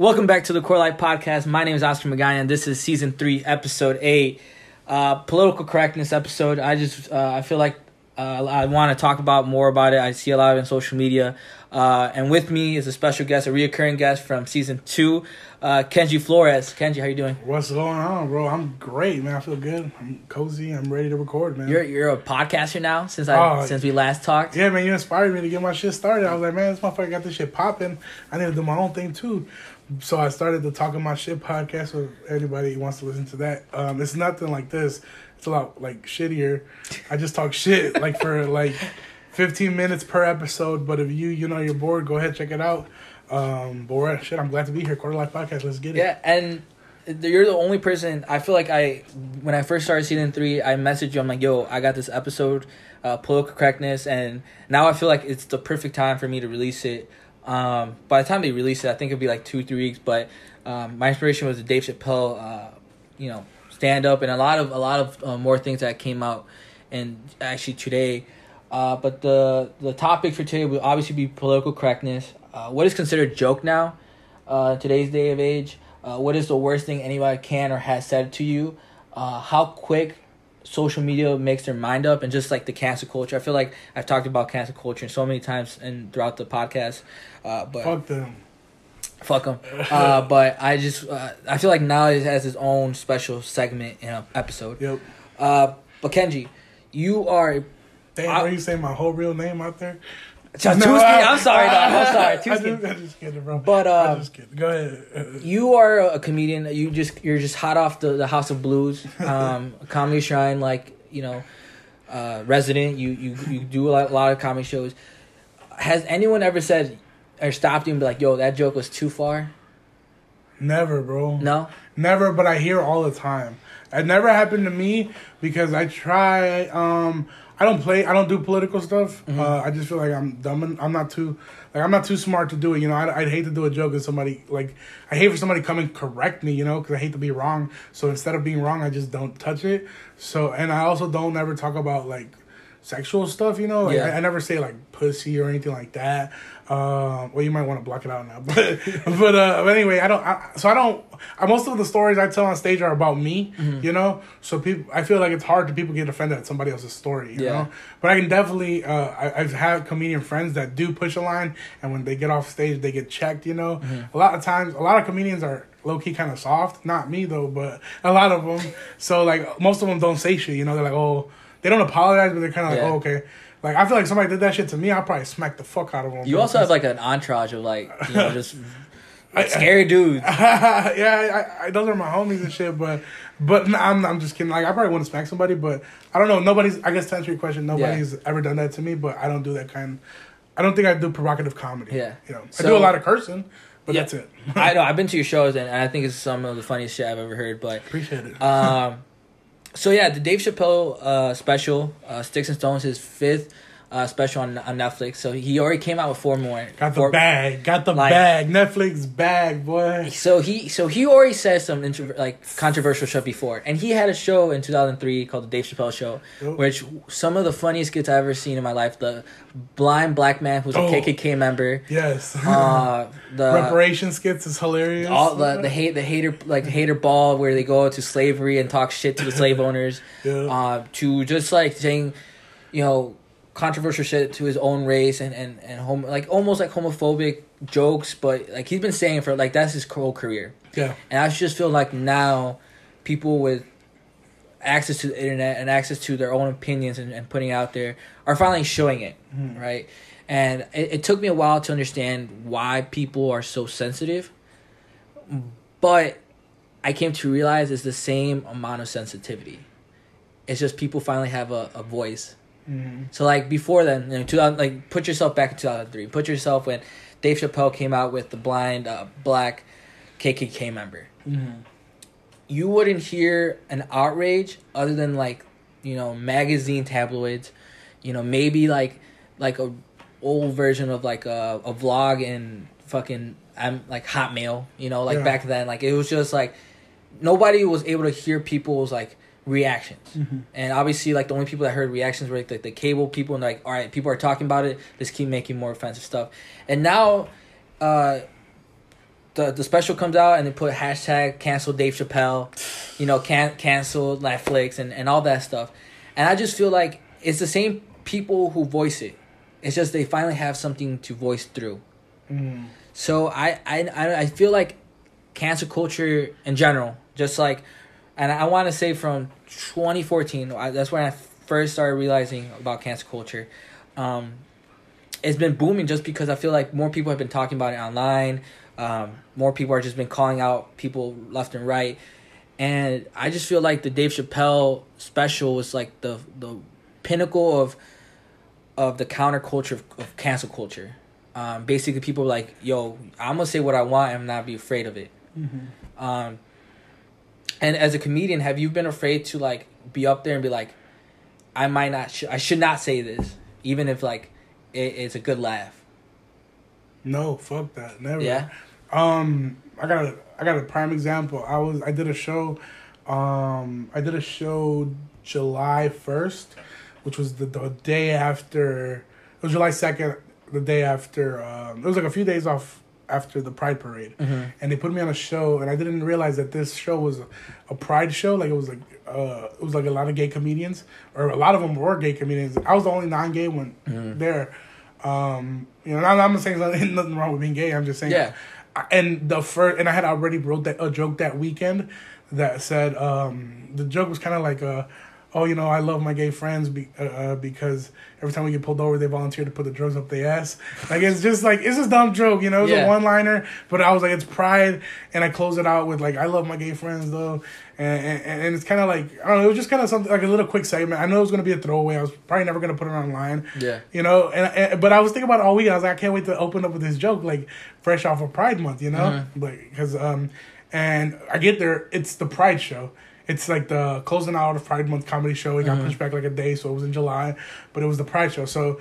Welcome back to the Quarter Life Podcast. My name is Oscar Magayan. This is season three, episode eight. Uh, political correctness episode. I just uh, I feel like uh, I want to talk about more about it. I see a lot of it in social media. Uh, and with me is a special guest, a reoccurring guest from season two, uh, Kenyi Flores. Kenyi, how you doing? What's going on, bro? I'm great, man. I feel good. I'm cozy. I'm ready to record, man. You're you're a podcaster now since I Oh, since we last talked. yeah, man. You inspired me to get my shit started. I was like, man, this motherfucker got this shit popping. I need to do my own thing too. So I started the Talking My Shit podcast with anybody who wants to listen to that. Um, it's nothing like this. It's a lot like shittier. I just talk shit like for like 15 minutes per episode. But if you you know you're bored, go ahead check it out. Um, but we're, shit, I'm glad to be here. Quarter Life Podcast. Let's get it. Yeah, and you're the only person. I feel like I when I first started season three, I messaged you. I'm like, "Yo, I got this episode, uh, political correctness," and now I feel like it's the perfect time for me to release it. Um, by the time they release it, I think it'll be like two, three weeks. But um, my inspiration was the Dave Chappelle, uh, you know, stand up, and a lot of a lot of uh, more things that came out, and actually today. Uh, but the the topic for today will obviously be political correctness. Uh, what is considered joke now, uh, today's day of age? Uh, what is the worst thing anybody can or has said to you? How quick social media makes their mind up, and just like the cancel culture. I feel like I've talked about cancel culture so many times and throughout the podcast. Uh, but Fuck them. fuck them. Uh, but I just uh, I feel like now it has its own special segment in an episode. Yep. Uh, but Kenyi, you are Damn, I- are you saying my whole real name out there? Tuesday. No, I- I'm sorry, dog. I'm sorry. I Tuesday. just, I just kidding, bro. But, I uh, just kidding. Go ahead. You are a comedian. You just you're just hot off the, the House of Blues, um, comedy shrine, like you know, uh, resident. You you you do a lot, a lot of comedy shows. Has anyone ever said or stopped you and be like, "Yo, that joke was too far"? Never, bro. No. Never, but I hear all the time. It never happened to me because I try. Um, I don't play. I don't do political stuff. Mm-hmm. Uh, I just feel like I'm dumb. And I'm not too like I'm not too smart to do it. You know, I, I'd hate to do a joke and somebody like I hate for somebody come and correct me. You know, because I hate to be wrong. So instead of being wrong, I just don't touch it. So and I also don't ever talk about like sexual stuff. You know, like, Yeah. I, I never say like pussy or anything like that. Um, well, you might want to block it out now, but but uh, but anyway, I don't. I, so I don't. I, most of the stories I tell on stage are about me, Mm-hmm. you know. So people, I feel like it's hard to people get offended at somebody else's story, you Yeah. know. But I can definitely. Uh, I, I've had comedian friends that do push a line, and when they get off stage, they get checked. You know, Mm-hmm. a lot of times, a lot of comedians are low key kind of soft. Not me though, but a lot of them. so like most of them don't say shit. You know, they're like, oh, they don't apologize, but they're kind of Yeah. like, oh, okay. Like I feel like somebody did that shit to me, I'll probably smack the fuck out of them. You also have like an entourage of like you know just scary dudes. yeah, I, I, those are my homies and shit. But but I'm I'm just kidding. Like I probably wouldn't smack somebody, but I don't know. Nobody's. I guess to answer your question, nobody's ever done that to me. But I don't do that kind. I don't think I do provocative comedy. Yeah. you know, I So- do a lot of cursing, but Yeah. that's it. I know I've been to your shows and I think it's some of the funniest shit I've ever heard. But Appreciate it. um, so yeah, the Dave Chappelle uh, special, uh, Sticks and Stones, his fifth uh, special on, on Netflix. So he already came out with four more. got the four- bag. Got the like- bag. Netflix bag, boy. So he so he already said some intro, like controversial stuff before, and he had a show in 2003 called the Dave Chappelle Show, Yep. which some of the funniest skits I've ever seen in my life. The blind black man who's a Oh. KKK member. Yes. Uh, the Reparation skits is hilarious. all the the hate the hater like hater ball where they go to slavery and talk shit to the slave owners Yeah. uh to just like saying you know controversial shit to his own race and and and home like almost like homophobic jokes but like he's been saying for like that's his whole career. Yeah. and i just feel like now people with access to the internet and access to their own opinions and, and putting out there are finally showing it hmm. right? And it, it took me a while to understand why people are so sensitive but i came to realize it's the same amount of sensitivity. It's just people finally have a, a voice Mm-hmm. so like before then, you know, 2000, like put yourself back in two thousand three. Put yourself when Dave Chappelle came out with the blind uh, black KKK member. Mm-hmm. You wouldn't hear an outrage other than like you know magazine tabloids, you know maybe like like a old version of like a, a vlog in fucking I'm like Hotmail. You know like Yeah. back then like it was just like nobody was able to hear people's like reactions. And obviously, like the only people that heard reactions were like the, the cable people, and like, all right, people are talking about it. Let's keep making more offensive stuff. And now, uh, the the special comes out and they put hashtag cancel Dave Chappelle, you know, can cancel Netflix and and all that stuff, and I just feel like it's the same people who voice it. It's just they finally have something to voice through. Mm. So I I I I feel like cancel culture in general, just like, and I want to say from 2014, I, that's when I first started realizing about cancel culture. Um, it's been booming just because I feel like more people have been talking about it online. Um, more people are just been calling out people left and right, and I just feel like the Dave Chappelle special was like the the pinnacle of of the counterculture of, of cancel culture. Um, basically, people like, "Yo, I'm gonna say what I want and not be afraid of it." Mm-hmm. Um, and as a comedian, have you been afraid to like be up there and be like, "I might not, sh- I should not say this," even if like it, it's a good laugh? No, fuck that. Never. Yeah. Um, I got a I got a prime example. I was I did a show, um, I did a show July first, which was the, the day after. It was July second, the day after. Um, it was like a few days off after the Pride Parade, Mhm. and they put me on a show, and I didn't realize that this show was a, a Pride show. Like it was like uh, it was like a lot of gay comedians, or a lot of them were gay comedians. I was the only non-gay one Mhm. there. Um, you know, I'm not saying nothing, nothing wrong with being gay. I'm just saying, Yeah. I- And the first, and I had already wrote that a joke that weekend that said um, the joke was kind of like uh oh, you know, I love my gay friends be, uh, uh, because every time we get pulled over, they volunteer to put the drugs up their ass. Like it's just like it's a dumb joke, you know. It's Yeah. a one liner, but I was like, it's pride, and I close it out with like, I love my gay friends though, and and, and it's kind of like I don't know, it was just kind of something like a little quick segment. I know it was gonna be a throwaway. I was probably never gonna put it online. Yeah. You know, and, and but I was thinking about it all week. I was like, I can't wait to open up with this joke, like fresh off of Pride Month, you know, like because um, and I get there, it's the Pride show. It's like the closing out of Pride Month comedy show. It got Mhm. pushed back like a day, so it was in July, but it was the Pride show. So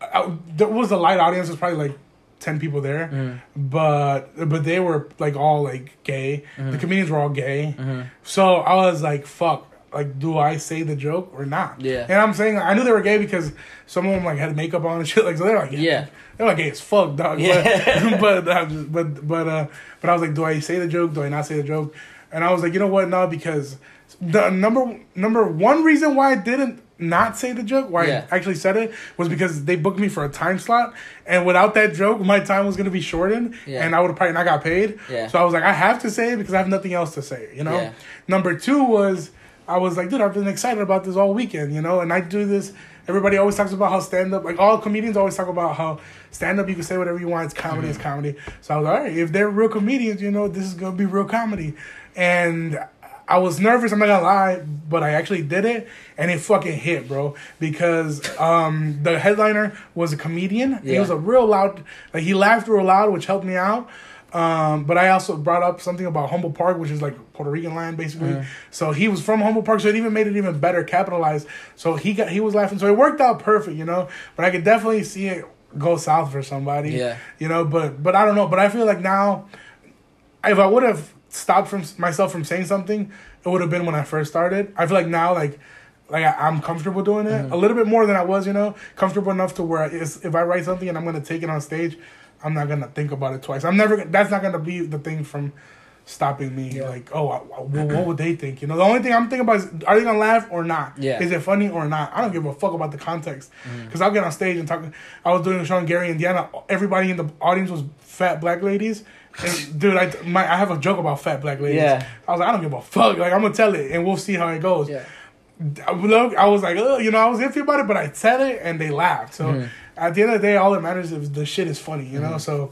I, there was a light audience. There's probably like ten people there, Mhm. but but they were like all like gay. The Mhm. comedians were all gay. So I was like, fuck. Like, do I say the joke or not? Yeah. And I'm saying I knew they were gay because some of them like had makeup on and shit. Like, so they're like, Yeah. they're like gay as fuck, dog. Yeah. But but but but uh, but I was like, do I say the joke? Do I not say the joke? And I was like, you know what? No, because the number number one reason why I didn't not say the joke, why Yeah. I actually said it, was because they booked me for a time slot, and without that joke, my time was gonna be shortened, Yeah. and I would have probably not got paid. Yeah. So I was like, I have to say it because I have nothing else to say. You know. Yeah. Number two was I was like, dude, I've been excited about this all weekend, you know, and I do this. Everybody always talks about how stand up, like all comedians always talk about how stand up, you can say whatever you want. It's comedy, it's comedy. So I was like, all right, if they're real comedians, you know, this is gonna be real comedy. And I was nervous. I'm not gonna lie, but I actually did it, and it fucking hit, bro. Because um, the headliner was a comedian. Yeah. He was a real loud, like he laughed real loud, which helped me out. Um, but I also brought up something about Humboldt Park, which is like Puerto Rican land, basically. Mhm. So he was from Humboldt Park, so it even made it even better, capitalized. So he got he was laughing, so it worked out perfect, you know. But I could definitely see it go south for somebody, Yeah. you know. But but I don't know. But I feel like now, if I would have stopped from myself from saying something, it would have been when I first started. I feel like now, like. Like I, I'm comfortable doing it mm-hmm. a little bit more than I was, you know, comfortable enough to where if I write something and I'm gonna take it on stage, I'm not gonna think about it twice. I'm never. That's not gonna be the thing from stopping me. Yeah. Like, oh, I, I- well, what would they think? You know, the only thing I'm thinking about is, are they gonna laugh or not? Yeah. Is it funny or not? I don't give a fuck about the context. Because I'll get on stage and talk. I was doing a show in Gary, Indiana. Everybody in the audience was fat black ladies. And dude, I my I have a joke about fat black ladies. Yeah. I was like, I don't give a fuck. Like I'm gonna tell it, and we'll see how it goes. Yeah. I, look, I was like, you know, I was iffy about it, but I said it and they laughed. So Mhm. at the end of the day, all that matters is the shit is funny, you know. Mm-hmm. So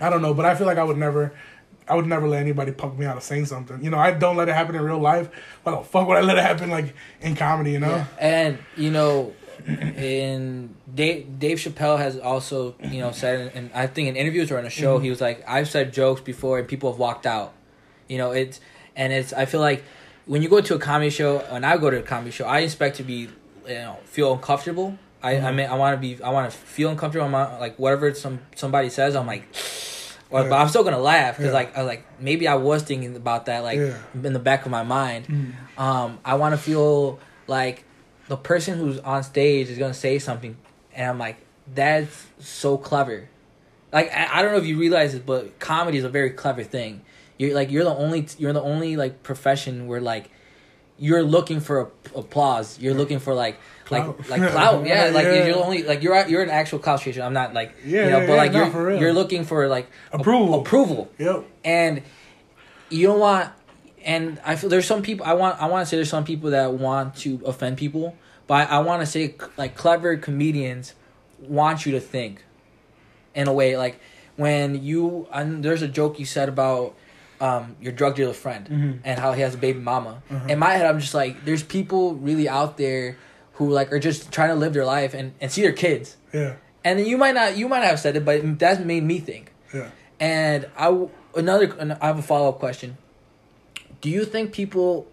I don't know, but I feel like I would never, I would never let anybody punk me out of saying something. You know, I don't let it happen in real life. Why the fuck would I let it happen like in comedy? You know? Yeah. And you know, in Dave, Dave Chappelle has also you know said, and I think in interviews or in a show, Mm-hmm. he was like, "I've said jokes before and people have walked out." You know, it's and it's. I feel like when you go to a comedy show, and I go to a comedy show, I expect to be, you know, feel uncomfortable. I I Mhm. mean, I want to be, I want to feel uncomfortable. I'm not, like whatever some somebody says, I'm like. Or, Yeah. But I'm still gonna laugh because Yeah. like I like maybe I was thinking about that like Yeah. in the back of my mind. Mm. Um, I want to feel like the person who's on stage is gonna say something, and I'm like, that's so clever. like I, I don't know if you realize it, but comedy is a very clever thing. You're like you're the only you're the only like profession where like you're looking for a, applause. You're looking for like Clout. like like clout. Yeah, like Yeah. you're only like you're you're an actual clout chaser. I'm not like Yeah, you know, yeah, but like you're you're looking for like a- Approval. approval, Yep. and you don't want. And I feel there's some people I want I want to say there's some people that want to offend people, but I, I want to say like clever comedians want you to think in a way like when you and there's a joke you said about um, your drug dealer friend Mhm. and how he has a baby mama. Uh-huh. In my head, I'm just like, there's people really out there who like are just trying to live their life and, and see their kids. Yeah. And then you might not, you might not have said it, but that's made me think. Yeah. And I another, I have a follow up question. Do you think people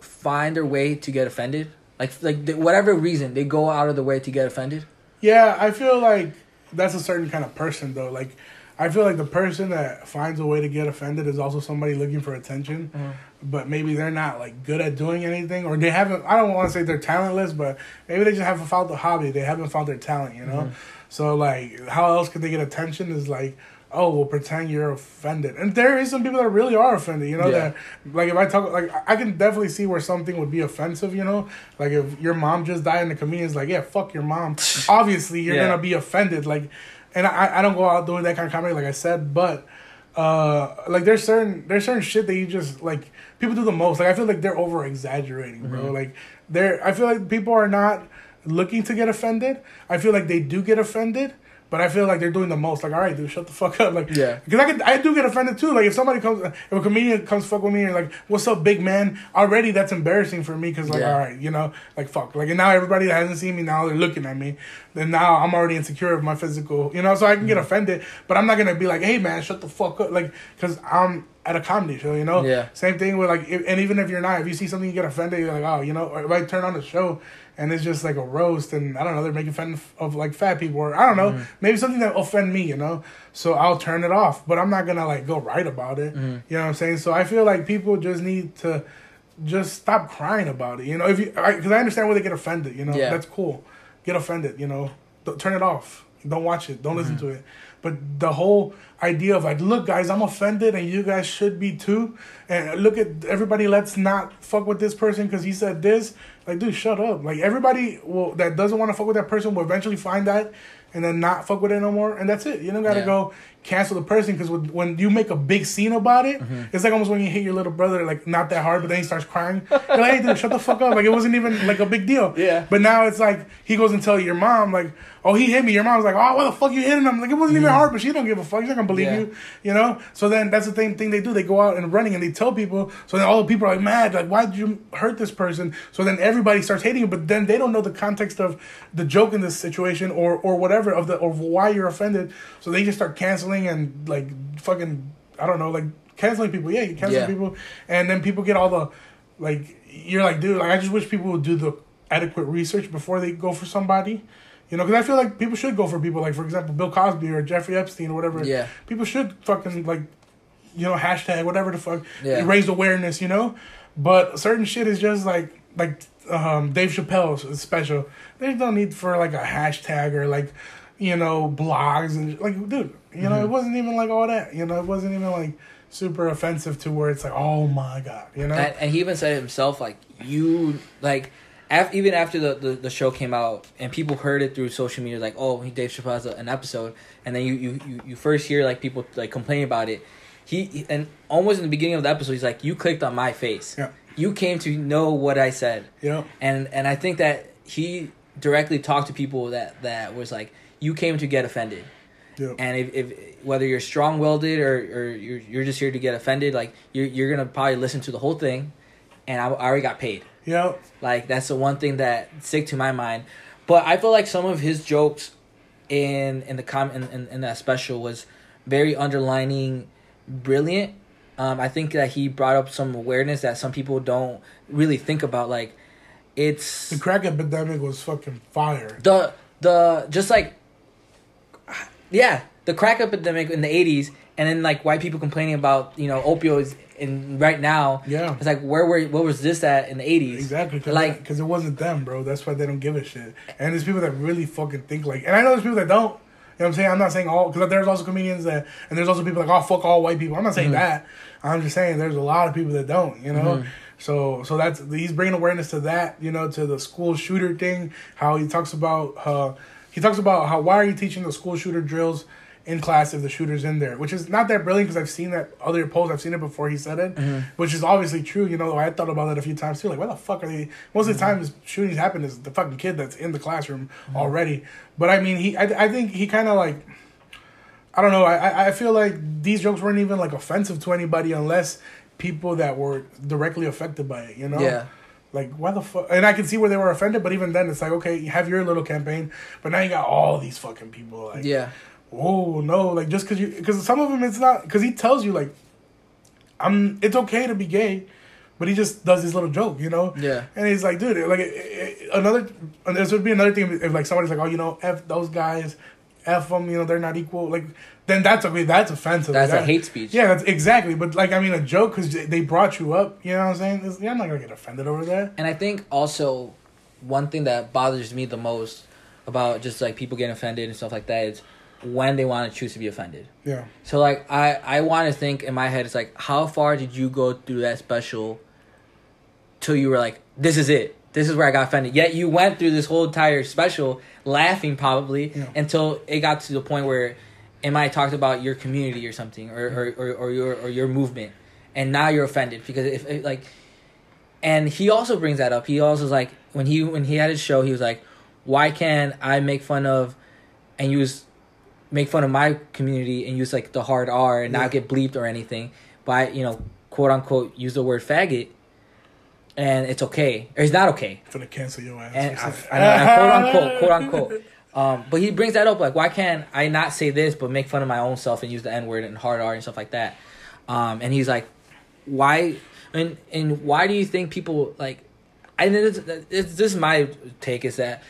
find their way to get offended? Like, like whatever reason they go out of the way to get offended. Yeah, I feel like that's a certain kind of person though. Like I feel like the person that finds a way to get offended is also somebody looking for attention, mm-hmm. but maybe they're not like good at doing anything or they haven't I don't want to say they're talentless, but maybe they just haven't found the hobby. They haven't found their talent, you know? Mm-hmm. So like how else could they get attention is like Oh, well, pretend you're offended, and there is some people that really are offended. You know Yeah. that, like, if I talk, like, I can definitely see where something would be offensive. You know, like if your mom just died, and the comedian's like, "Yeah, fuck your mom." Obviously, you're Yeah. gonna be offended. Like, and I, I don't go out doing that kind of comedy, like I said, but uh, like there's certain there's certain shit that you just like people do the most. Like I feel like they're over exaggerating, bro. Mhm. Like they're I feel like people are not looking to get offended. I feel like they do get offended. But I feel like they're doing the most. Like, all right, dude, shut the fuck up. Like, Yeah. because I could, I do get offended too. Like, if somebody comes, if a comedian comes fuck with me and like, what's up, big man? Already, that's embarrassing for me. Because like, Yeah. all right, you know, like fuck. Like, and now everybody that hasn't seen me now they're looking at me. Then now I'm already insecure of my physical, you know. So I can Mm. get offended, but I'm not gonna be like, hey man, shut the fuck up. Like, because I'm at a comedy show, you know. Yeah. Same thing with like, if, and even if you're not, if you see something you get offended, you're like, oh, you know. Or if I turn on the show and it's just like a roast, and I don't know, they're making fun of like fat people, or I don't know, maybe something that offend me, you know. So I'll turn it off, but I'm not gonna like go right about it. Mhm. You know what I'm saying? So I feel like people just need to just stop crying about it. You know, if you because I, understand where they get offended. You know, Yeah. that's cool. Get offended. You know, Don't- turn it off. Don't watch it. Don't listen to it. But the whole idea of like, look, guys, I'm offended, and you guys should be too. And look at everybody. Let's not fuck with this person because he said this. Like, dude, shut up. Like everybody will that doesn't want to fuck with that person will eventually find that, and then not fuck with it no more. And that's it. You don't gotta Yeah. go cancel the person because when you make a big scene about it, Mm-hmm. it's like almost when you hit your little brother, like not that hard, but then he starts crying. You're like, hey, dude, shut the fuck up. Like it wasn't even like a big deal. Yeah. But now it's like he goes and tell your mom, like, oh, he hit me. Your mom's like, oh, why the fuck you hitting him? Like it wasn't even hard, but she don't give a fuck. She's not gonna believe Yeah. you. You know. So then that's the thing thing they do. They go out and running and they tell people. So then all the people are like mad. Like, why did you hurt this person? So then everybody starts hating you, but then they don't know the context of the joke in this situation or or whatever of the or why you're offended. So they just start canceling and like fucking I don't know like canceling people. Yeah, you cancel Yeah. people, and then people get all the like you're like dude. Like I just wish people would do the adequate research before they go for somebody. You know, because I feel like people should go for people like, for example, Bill Cosby or Jeffrey Epstein or whatever. Yeah. People should fucking like, you know, hashtag whatever the fuck, Yeah. raise awareness. You know, but certain shit is just like like um, Dave Chappelle's special. There's no need for like a hashtag or like, you know, blogs and like, dude, you know, Mm-hmm. it wasn't even like all that. You know, it wasn't even like super offensive to where it's like, oh my god, you know. And, and he even said it himself, like you, like af- even after the, the, the show came out and people heard it through social media, like oh, he Dave Chappelle has an episode, and then you, you you you first hear like people like complain about it. He and almost in the beginning of the episode, he's like, "You clicked on my face. Yeah. You came to know what I said." yeah. and and I think that he directly talked to people that that was like you came to get offended, Yeah. and if, if whether you're strong willed or or you're you're just here to get offended, like you're you're gonna probably listen to the whole thing, and I, I already got paid. Yeah. Like that's the one thing that stick to my mind, but I feel like some of his jokes in in the com in, in, in that special was very underlining, brilliant. Um, I think that he brought up some awareness that some people don't really think about. Like, it's The crack epidemic was fucking fire. the the just like yeah the crack epidemic in the 80s and then like white people complaining about you know opioids in right now Yeah. it's like where were what was this at in the 80s Exactly, cause like because it wasn't them, bro. That's why they don't give a shit. And there's people that really fucking think like, and I know there's people that don't. You know what I'm saying? I'm not saying all because there's also comedians that and there's also people like oh fuck all white people. I'm not saying Mhm. that. I'm just saying there's a lot of people that don't. You know. Mhm. So so that's he's bringing awareness to that. You know to the school shooter thing. How he talks about uh, he talks about how why are you teaching the school shooter drills in class if the shooter's in there, which is not that brilliant because I've seen that other polls. I've seen it before he said it, Mhm. which is obviously true. You know, I thought about that a few times too. Like, why the fuck are they? Most of the time, shootings happen is the fucking kid that's in the classroom already. But I mean, he, I, I think he kind of like, I don't know. I, I- I feel like these jokes weren't even like offensive to anybody unless people that were directly affected by it. You know, Yeah. like why the fuck? And I can see where they were offended, but even then, it's like okay, you have your little campaign, but now you got all these fucking people like Yeah. Oh no like just because you because some of them it's not because he tells you like i'm it's okay to be gay but he just does this little joke you know Yeah. and he's like dude like it, it, another this would be another thing if like somebody's like oh you know f those guys f them you know they're not equal like then that's okay that's offensive That's Like, a hate speech. yeah that's exactly but like i mean a joke because they brought you up you know what i'm saying It's- yeah i'm not gonna get offended over that And I think also one thing that bothers me the most about just like people getting offended and stuff like that is when they want to choose to be offended. yeah So like I I want to think in my head it's like how far did you go through that special till you were like this is it. This is where I got offended. Yet you went through this whole entire special laughing probably Yeah. until it got to the point where it might talked about your community or something or, or, or, or your or your movement and now you're offended because if if, like and he also brings that up. He also is like when he when he had his show, he was like, "Why can't I make fun of and use make fun of my community and use like the hard R and Yeah. not get bleeped or anything by you know quote unquote use the word faggot and it's okay. Or it's not okay. For the cancel your ass. And I, I know, and quote unquote quote unquote. Um, but he brings that up like why can't I not say this but make fun of my own self and use the N word and hard R and stuff like that? Um, and he's like why and and why do you think people like I this, this, this is my take is that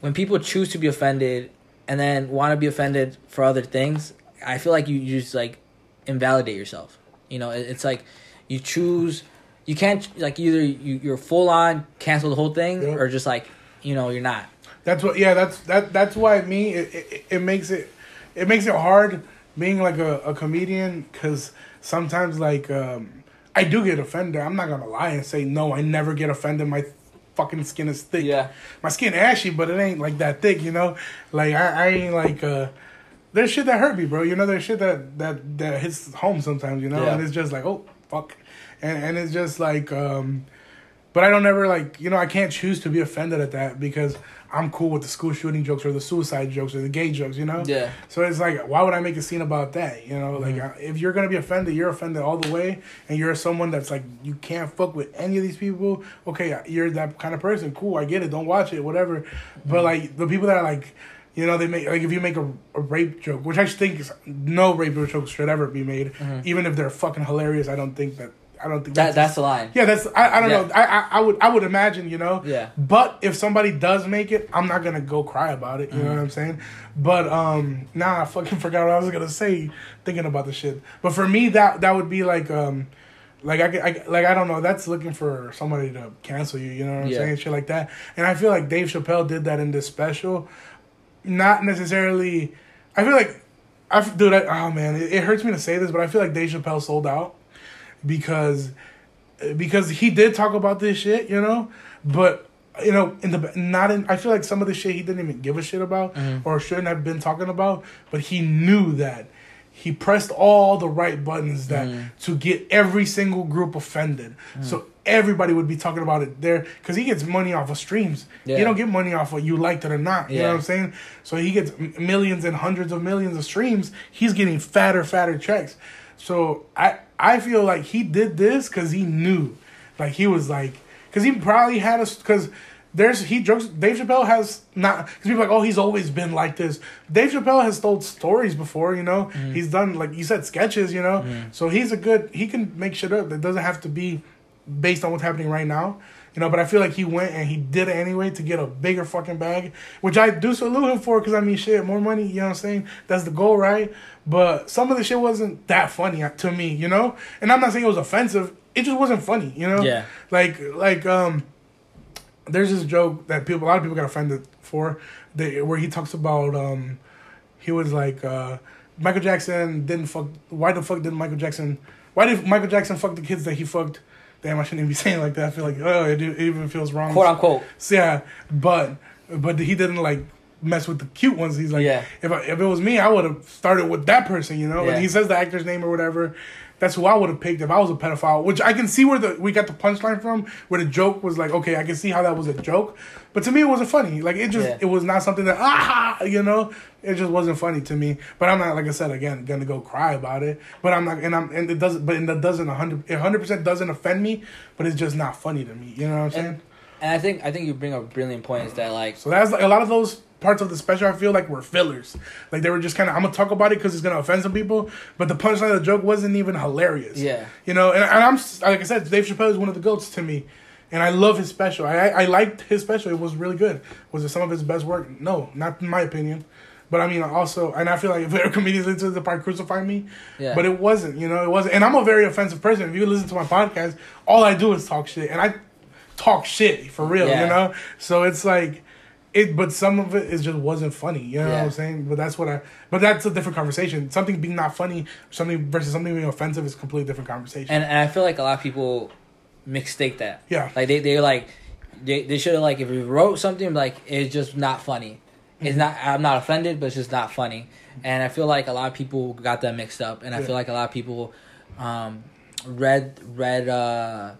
when people choose to be offended and then want to be offended for other things, I feel like you, you just like invalidate yourself. You know, it, it's like you choose you can't like either you, you're full on cancel the whole thing Yep. or just like you know you're not. That's what. Yeah, that's that. That's why me. It, it, it makes it. It makes it hard being like a, a comedian because sometimes like um, I do get offended. I'm not gonna lie and say no. I never get offended. My fucking skin is thick. Yeah. My skin ashy, but it ain't like that thick. You know, like I, I ain't like. uh There's shit that hurt me, bro. You know, there's shit that that that hits home sometimes. You know, Yeah. and it's just like oh fuck, and and it's just like. um but I don't ever like you know I can't choose to be offended at that because I'm cool with the school shooting jokes or the suicide jokes or the gay jokes, you know. Yeah. So it's like, why would I make a scene about that? You know, like Mhm. uh, if you're gonna be offended, you're offended all the way, and you're someone that's like you can't fuck with any of these people. Okay, you're that kind of person. Cool, I get it. Don't watch it, whatever. But like the people that are like. You know, they make like if you make a, a rape joke, which I think is no rape jokes should ever be made, Mhm. even if they're fucking hilarious. I don't think that I don't think That that's a lie. yeah, that's I, I don't Yeah. know. I, I I would I would imagine, you know. Yeah. But if somebody does make it, I'm not gonna go cry about it. You know Mhm. what I'm saying? But um, now I fucking forgot what I was gonna say thinking about the shit. But for me, that that would be like um, like I, I like I don't know. That's looking for somebody to cancel you. You know what I'm Yeah. saying? Shit like that. And I feel like Dave Chappelle did that in this special. Not necessarily. I feel like. I dude, I, oh man, it, it hurts me to say this, but I feel like Dave Chappelle sold out because because he did talk about this shit, you know, but you know, in the not in. I feel like some of the shit he didn't even give a shit about Mhm. or shouldn't have been talking about, but he knew that he pressed all the right buttons that Mhm. to get every single group offended, so everybody would be talking about it there because he gets money off of streams. Yeah. He don't get money off of you liked it or not. You know what I'm saying? So he gets millions and hundreds of millions of streams. He's getting fatter, fatter checks. So I I feel like he did this because he knew, like he was like, because he probably had us because. There's he jokes. Dave Chappelle has not because people are like, oh, he's always been like this. Dave Chappelle has told stories before, you know. Mm-hmm. He's done like you said sketches, you know. Mm-hmm. So he's a good. He can make shit up. It doesn't have to be based on what's happening right now. You know, but I feel like he went and he did it anyway to get a bigger fucking bag, which I do salute him for because I mean, shit, more money, you know what I'm saying? That's the goal, right? But some of the shit wasn't that funny to me, you know? And I'm not saying it was offensive, it just wasn't funny, you know? Yeah. Like, like, um, there's this joke that people, a lot of people got offended for, they, where he talks about, um, he was like, uh, Michael Jackson didn't fuck. Why the fuck didn't Michael Jackson? Why did Michael Jackson fuck the kids that he fucked? Damn, I shouldn't even be saying it like that. I feel like oh, it, it even feels wrong. Quote unquote. So, yeah, but but he didn't like mess with the cute ones. He's like, Yeah. if I, if it was me, I would have started with that person. You know, Yeah. and he says the actor's name or whatever. That's who I would have picked if I was a pedophile. Which I can see where the we got the punchline from, where the joke was like, okay, I can see how that was a joke, but to me it wasn't funny. Like it just Yeah. it was not something that ah you know it just wasn't funny to me. But I'm not like I said again gonna go cry about it. But I'm not and I'm and it doesn't but it doesn't hundred hundred percent doesn't offend me. But it's just not funny to me. You know what I'm saying? And, and I think I think you bring up brilliant points that like So that's like a lot of those parts of the special. I feel like were fillers. Like they were just kind of. I'm gonna talk about it because it's gonna offend some people. But the punchline of the joke wasn't even hilarious. Yeah. You know, and, and I'm like I said, Dave Chappelle is one of the goats to me, and I love his special. I I, liked his special. It was really good. Was it some of his best work? No, not in my opinion. But I mean, also, and I feel like if there are comedians into the part crucify me, Yeah. but it wasn't. You know, it wasn't. And I'm a very offensive person. If you listen to my podcast, all I do is talk shit, and I talk shit for real. Yeah. You know, so it's like it. But some of it is just wasn't funny. You know what I'm saying? But that's what I. But that's a different conversation. Something being not funny, something versus something being offensive is a completely different conversation. and, and I feel like a lot of people mistake that. Yeah. Like they they're like they they should have like if we wrote something like it's just not funny. It's not I'm not offended, but it's just not funny. And I feel like a lot of people got that mixed up and I Yeah. feel like a lot of people um read read uh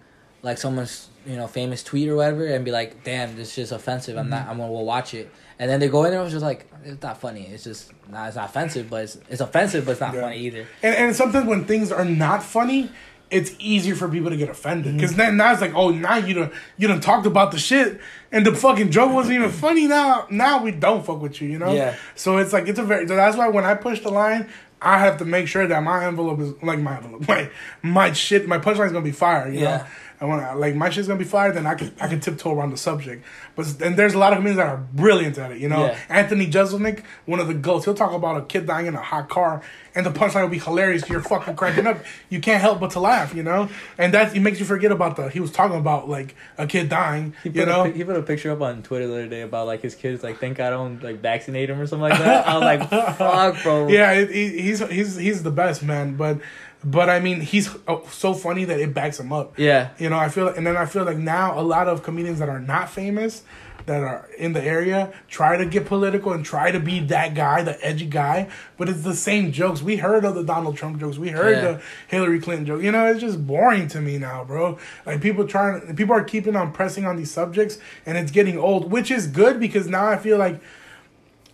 like someone's you know famous tweet or whatever and be like, damn, this is just offensive. I'm not. I'm gonna go watch it. And then they go in there and it's just like, it's not funny. It's just not. It's not offensive, but it's, it's offensive, but it's not Yeah. funny either. And and sometimes when things are not funny, it's easier for people to get offended Mm-hmm. because then now it's like, oh, now you don't you don't talked about the shit, and the fucking joke wasn't even funny. Now now we don't fuck with you, you know. Yeah. So it's like it's a very. So That's why when I push the line. I have to make sure that my envelope is like my envelope, my my shit, my punchline's gonna be fire. You Yeah. know, and want to like my shit's gonna be fire, then I can I can tiptoe around the subject. But and there's a lot of comedians that are brilliant at it. You know, Yeah. Anthony Jeselnik, one of the goats. He'll talk about a kid dying in a hot car, and the punchline will be hilarious. You're fucking cracking up. You can't help but to laugh. You know, and that it makes you forget about the. He was talking about like a kid dying. He You know, a, he put a picture up on Twitter the other day about like his kids like think I don't like vaccinate him or something like that. I was like, fuck, bro. yeah, he, he's he's he's the best man. But but I mean, he's uh, so funny that it backs him up. Yeah. You know, I feel, and then I feel like now a lot of comedians that are not famous, that are in the area, try to get political and try to be that guy, the edgy guy. But it's the same jokes. We heard of the Donald Trump jokes. We heard Yeah. the Hillary Clinton joke. You know, it's just boring to me now, bro. Like people trying, people are keeping on pressing on these subjects, and it's getting old, which is good because now I feel like.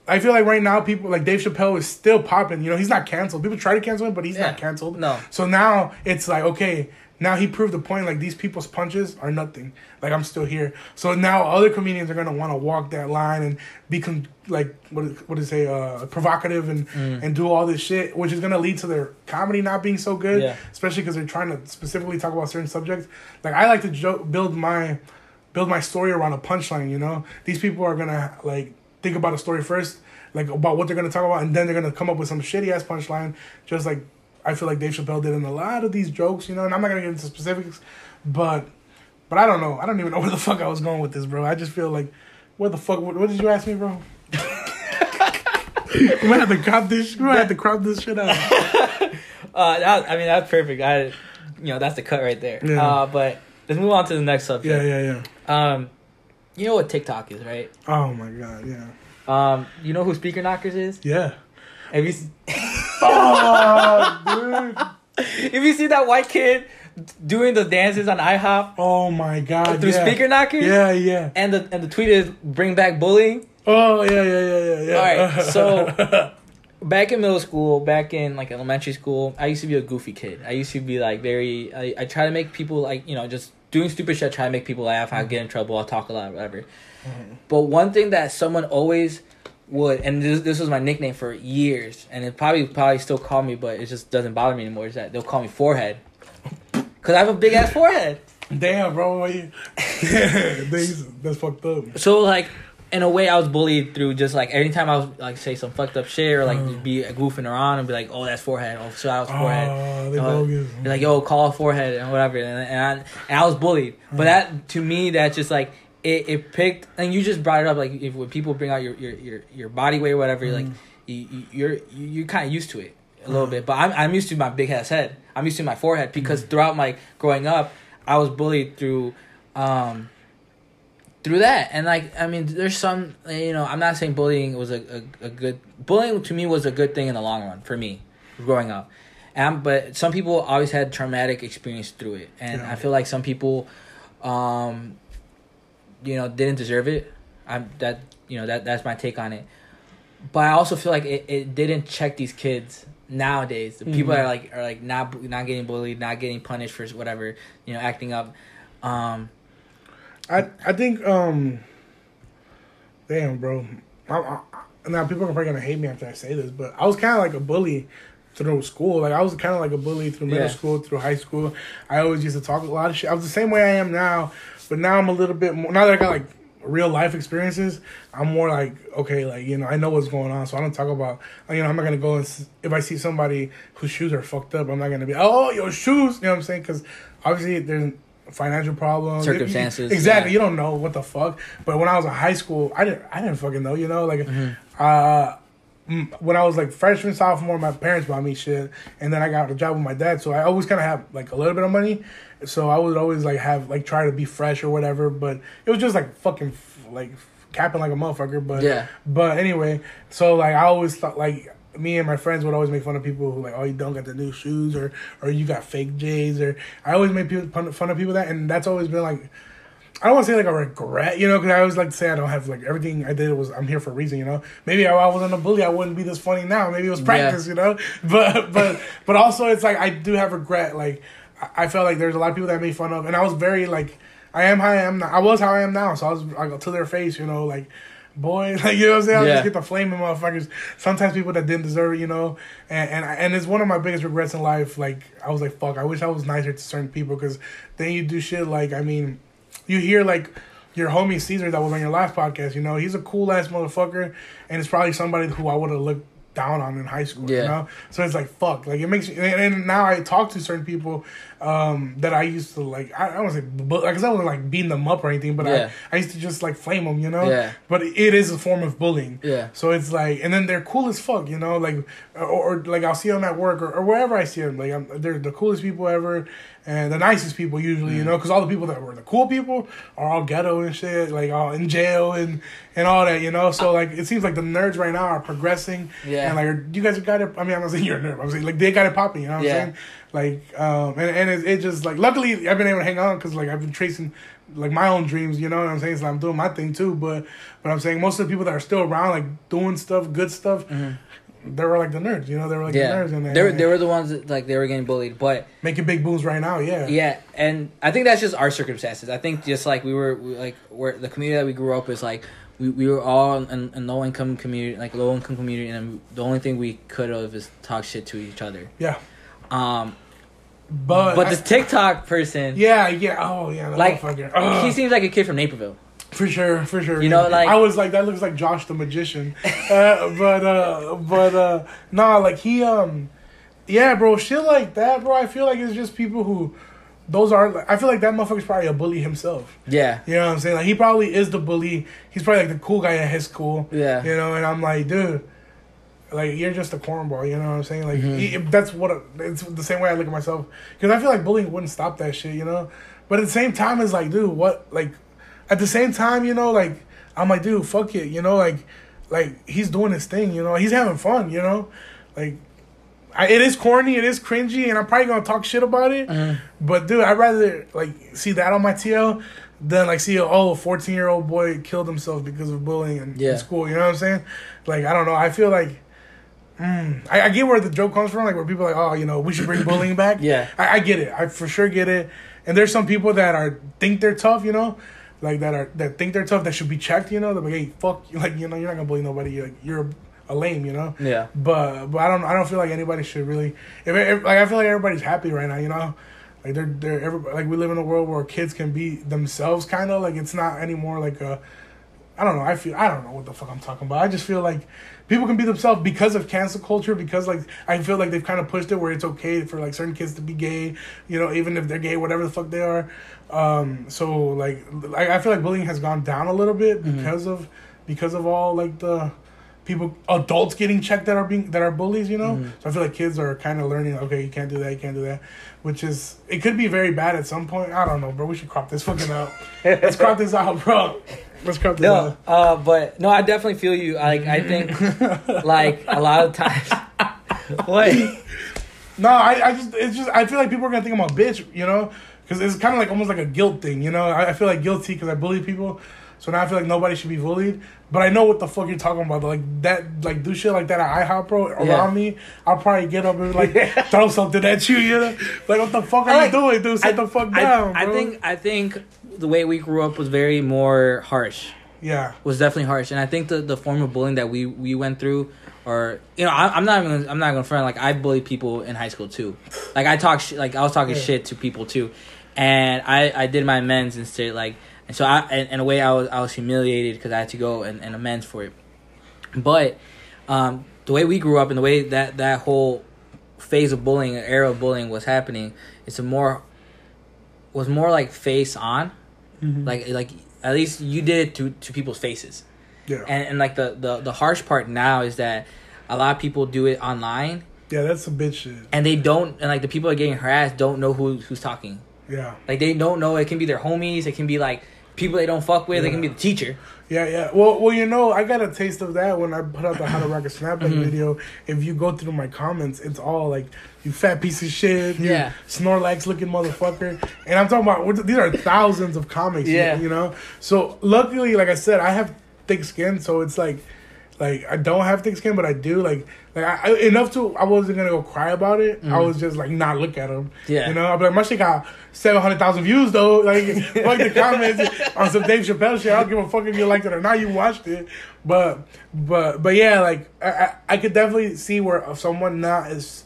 I feel like right now people like Dave Chappelle is still popping. You know, he's not canceled. People try to cancel him, but he's Yeah. not canceled. No. So now it's like, okay, now he proved the point. Like these people's punches are nothing. Like I'm still here. So now other comedians are gonna want to walk that line and be con- like what is, what is say uh, provocative and Mm. and do all this shit, which is gonna lead to their comedy not being so good. Yeah. Especially because they're trying to specifically talk about certain subjects. Like I like to jo- build my build my story around a punchline. You know, these people are gonna like think about a story first, like about what they're gonna talk about, and then they're gonna come up with some shitty ass punchline, just like I feel like Dave Chappelle did in a lot of these jokes. You know, and I'm not gonna get into specifics, but but I don't know. I don't even know where the fuck I was going with this, bro. I just feel like, what the fuck? What, what did you ask me, bro? we might have to crop this. We might have to crop this shit out. Uh, that, I mean, that's perfect. I, you know, that's the cut right there. Yeah. Uh, but let's move on to the next subject. Yeah, yeah, yeah. Um, you know what TikTok is, right? Oh my god, yeah, Um, you know who Speaker Knockers is? yeah. Have you s- Oh, dude. if you see that white kid doing the dances on IHOP Oh my god. through yeah. Speaker Knockers? Yeah, yeah. And the and the tweet is bring back bullying. Oh yeah, yeah, yeah, yeah, yeah. All right, so back in middle school, back in like elementary school, I used to be a goofy kid. I used to be like very. I, I try to make people like you know just doing stupid shit. Try to make people laugh. I mm-hmm. get in trouble. I'll talk a lot, whatever. Mm-hmm. But one thing that someone always would, and this, this was my nickname for years, and it probably probably still call me, but it just doesn't bother me anymore. Is that they'll call me forehead because I have a big ass forehead. Damn, bro. You... That's fucked up. So like in a way I was bullied through just like anytime I was like say some fucked up shit or like Oh. be goofing around and be like, Oh that's forehead, oh so I was forehead. Oh. Be like, yo, call a forehead and whatever and, and I and I was bullied. But that to me that just like it, it picked and you just brought it up like if when people bring out your your your, your body weight or whatever like you, you you're you, you're kind of used to it a little bit but I'm I'm used to my big ass head I'm used to my forehead because Mm-hmm. throughout my growing up I was bullied through um through that. And like I mean there's some you know I'm not saying bullying was a, a, a good bullying to me was a good thing in the long run for me growing up. And but some people always had traumatic experience through it. And Yeah. I feel like some people um you know didn't deserve it. I'm that you know that that's my take on it. But i also feel like it, it didn't check these kids nowadays. The people Mhm. that are like are like not not getting bullied not getting punished for whatever you know acting up. Um I I think um, damn, bro. I, I, now people are probably gonna hate me after I say this, but I was kind of like a bully through school. Like I was kind of like a bully through middle Yeah. school, through high school. I always used to talk a lot of shit. I was the same way I am now, but now I'm a little bit more. Now that I got like real life experiences, I'm more like okay, like you know, I know what's going on, so I don't talk about. You know, I'm not gonna go and if I see somebody whose shoes are fucked up, I'm not gonna be oh your shoes. You know what I'm saying? Because obviously there's financial problems, Circumstances, Exactly, yeah. you don't know what the fuck. But when I was in high school, I didn't. I didn't fucking know. You know, like Mm-hmm. uh, when I was like freshman, sophomore, my parents bought me shit, and then I got a job with my dad. So I always kind of have like a little bit of money. So I would always like have like try to be fresh or whatever. But it was just like fucking like capping like a motherfucker. But Yeah. But anyway, so like I always thought like. Me and my friends would always make fun of people who like, oh, you don't got the new shoes, or or you got fake J's, or I always make people fun, of people that, and that's always been like, I don't want to say like a regret, you know, because I always like to say I don't have like everything I did was I'm here for a reason, you know. Maybe I, I wasn't a bully, I wouldn't be this funny now. Maybe it was practice, you know. But but but also it's like I do have regret. Like I, I felt like there's a lot of people that made fun of, and I was very like I am how I am now. I was how I am now, so I was like to their face, you know, like. Boy, like you know what I'm saying, I Yeah. just get the flaming motherfuckers. Sometimes people that didn't deserve it, you know, and and and it's one of my biggest regrets in life. Like I was like, fuck, I wish I was nicer to certain people because then you do shit like I mean, you hear like your homie Caesar that was on your last podcast, you know, he's a cool ass motherfucker, and it's probably somebody who I would have looked down on in high school, Yeah. you know. So it's like fuck, like it makes me. And, and now I talk to certain people um, that I used to like. I, I don't say, but like, I wasn't like beating them up or anything, but Yeah. I, I used to just like flame them, you know. Yeah. But it is a form of bullying. Yeah. So it's like, and then they're cool as fuck, you know, like, or, or like I'll see them at work or, or wherever I see them. Like, I'm, they're the coolest people ever and the nicest people usually, you Mm. know, because all the people that were the cool people are all ghetto and shit, like all in jail and and all that, you know. So like, it seems like the nerds right now are progressing. Yeah. And like, you guys got it. I mean, I'm not saying you're a nerd. I'm saying like they got it popping. You know what Yeah. I'm saying? Like, um, and and it, it just like luckily I've been able to hang on because like I've been tracing like my own dreams. You know what I'm saying? So I'm doing my thing too. But but I'm saying most of the people that are still around, like doing stuff, good stuff, they were like the nerds. You know, they were like Mm-hmm. yeah the nerds, and they were, they were the ones that like they were getting bullied but making big booms right now. Yeah. Yeah, and I think that's just our circumstances. I think just like we were, we, like where the community that we grew up is like we, we were all in a low income community, like low income community, and the only thing we could have is talk shit to each other. Yeah. Um, But but I- this TikTok person, yeah, yeah. Oh yeah, that like he seems like a kid from Naperville. For sure, for sure. You know, like- I was like, that looks like Josh the magician, uh, but uh, but uh, nah, like he um, yeah, bro, shit like that, bro. I feel like it's just people who, those are. Like, I feel like that motherfucker's probably a bully himself. Yeah, You know what I'm saying? Like he probably is the bully. He's probably like the cool guy at his school. Yeah. You know, and I'm like, dude. Like you're just a cornball, you know what I'm saying? Like Mhm. he- that's what it's the same way I look at myself because I feel like bullying wouldn't stop that shit, you know. But at the same time, it's like, dude, what? Like, at the same time, you know, like I'm like, dude, fuck it, you know, like, like he's doing his thing, you know, he's having fun, you know, like. I, it is corny, it is cringy, and I'm probably gonna talk shit about it. Mhm. But dude, I'd rather like see that on my TL than like see oh a 14 year old boy killed himself because of bullying in, Yeah. in school. You know what I'm saying? Like I don't know. I feel like. Mm, I, I get where the joke comes from, like where people are like, oh, you know, we should bring bullying back. Yeah. I, I get it. I for sure get it. And there's some people that are think they're tough, you know, like that are that think they're tough that should be checked, you know. They're like, hey, fuck, you, like you know, you're not gonna bully nobody. You're, like, you're a lame, you know. yeah, But but I don't I don't feel like anybody should really if, if like I feel like everybody's happy right now, you know. Like they're they're everybody, like we live in a world where kids can be themselves kind of like it's not anymore like a I don't know. I feel I don't know what the fuck I'm talking about. I just feel like people can be themselves because of cancel culture. Because like I feel like they've kind of pushed it where it's okay for like certain kids to be gay. You know, even if they're gay, whatever the fuck they are. Um, so like I, I feel like bullying has gone down a little bit Mm-hmm. because of because of all like the people adults getting checked that are being that are bullies you know Mm-hmm. so i feel like kids are kind of learning okay you can't do that you can't do that which is it could be very bad at some point i don't know bro we should crop this fucking out let's crop this out bro let's crop this No, out uh, but no, I definitely feel you. Like I think, like a lot of times. what? no I, I just it's just i feel like people are gonna think i'm a bitch you know because it's kind of like almost like a guilt thing you know i, I feel like guilty because i bully people so now i feel like nobody should be bullied but i know what the fuck you're talking about like that like do shit like that at ihop bro around Yeah. me i'll probably get up and like throw something at you you know like what the fuck are I like- you doing dude sit I- the fuck I- down I, bro. think I think the way we grew up was very more harsh. yeah Was definitely harsh, and I think the, the form of bullying that we, we went through, or you know, I, I'm not even I'm not gonna front like I bullied people in high school too. Like I talk shit, like I was talking Yeah. shit to people too, and I, I did my amends and like, and so I in, in a way I was I was humiliated because I had to go and, and amends for it. But um, the way we grew up and the way that that whole phase of bullying, era of bullying was happening, it's a more was more like face on, like like at least you did it to to people's faces, yeah and and like the the the harsh part now is that a lot of people do it online yeah that's some bitch shit and they don't and like the people that are getting harassed don't know who who's talking. yeah Like they don't know. It can be their homies. It can be like people they don't fuck with. they can be the teacher. Yeah, yeah. Well, well, you know, I got a taste of that when I put out the How to Rock a Snapback Mm-hmm. video. If you go through my comments, it's all like, "You fat piece of shit," Yeah. Snorlax looking motherfucker. And I'm talking about these are thousands of comics. Yeah. you know. So luckily, like I said, I have thick skin, so it's like, like I don't have thick skin, but I do. Like, like I, enough to I wasn't gonna go cry about it. I was just like not look at them. Mm-hmm. Yeah. You know, be like, my shit got seven hundred thousand views though. Like, fuck the comments on some Dave Chappelle shit. I don't give a fuck if you liked it or not. You watched it, but but but yeah, like I I, I could definitely see where someone not as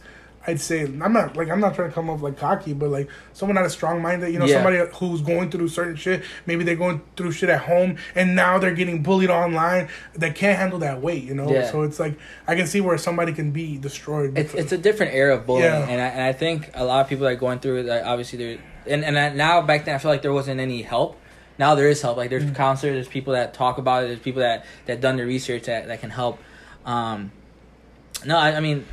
I'd say I'm not like I'm not trying to come off like cocky, but like someone not a strong minded, you know, Yeah. somebody who's going through certain shit. Maybe they're going through shit at home, and now they're getting bullied online. They can't handle that weight, you know. Yeah. So it's like I can see where somebody can be destroyed. It's it's a different era of bullying, Yeah. and I, and I think a lot of people are going through it. Like obviously, there and and I, now back then I feel like there wasn't any help. Now there is help. Like there's counselors, there's people that talk about it, there's people that that done the research that that can help. Um, no, I, I mean,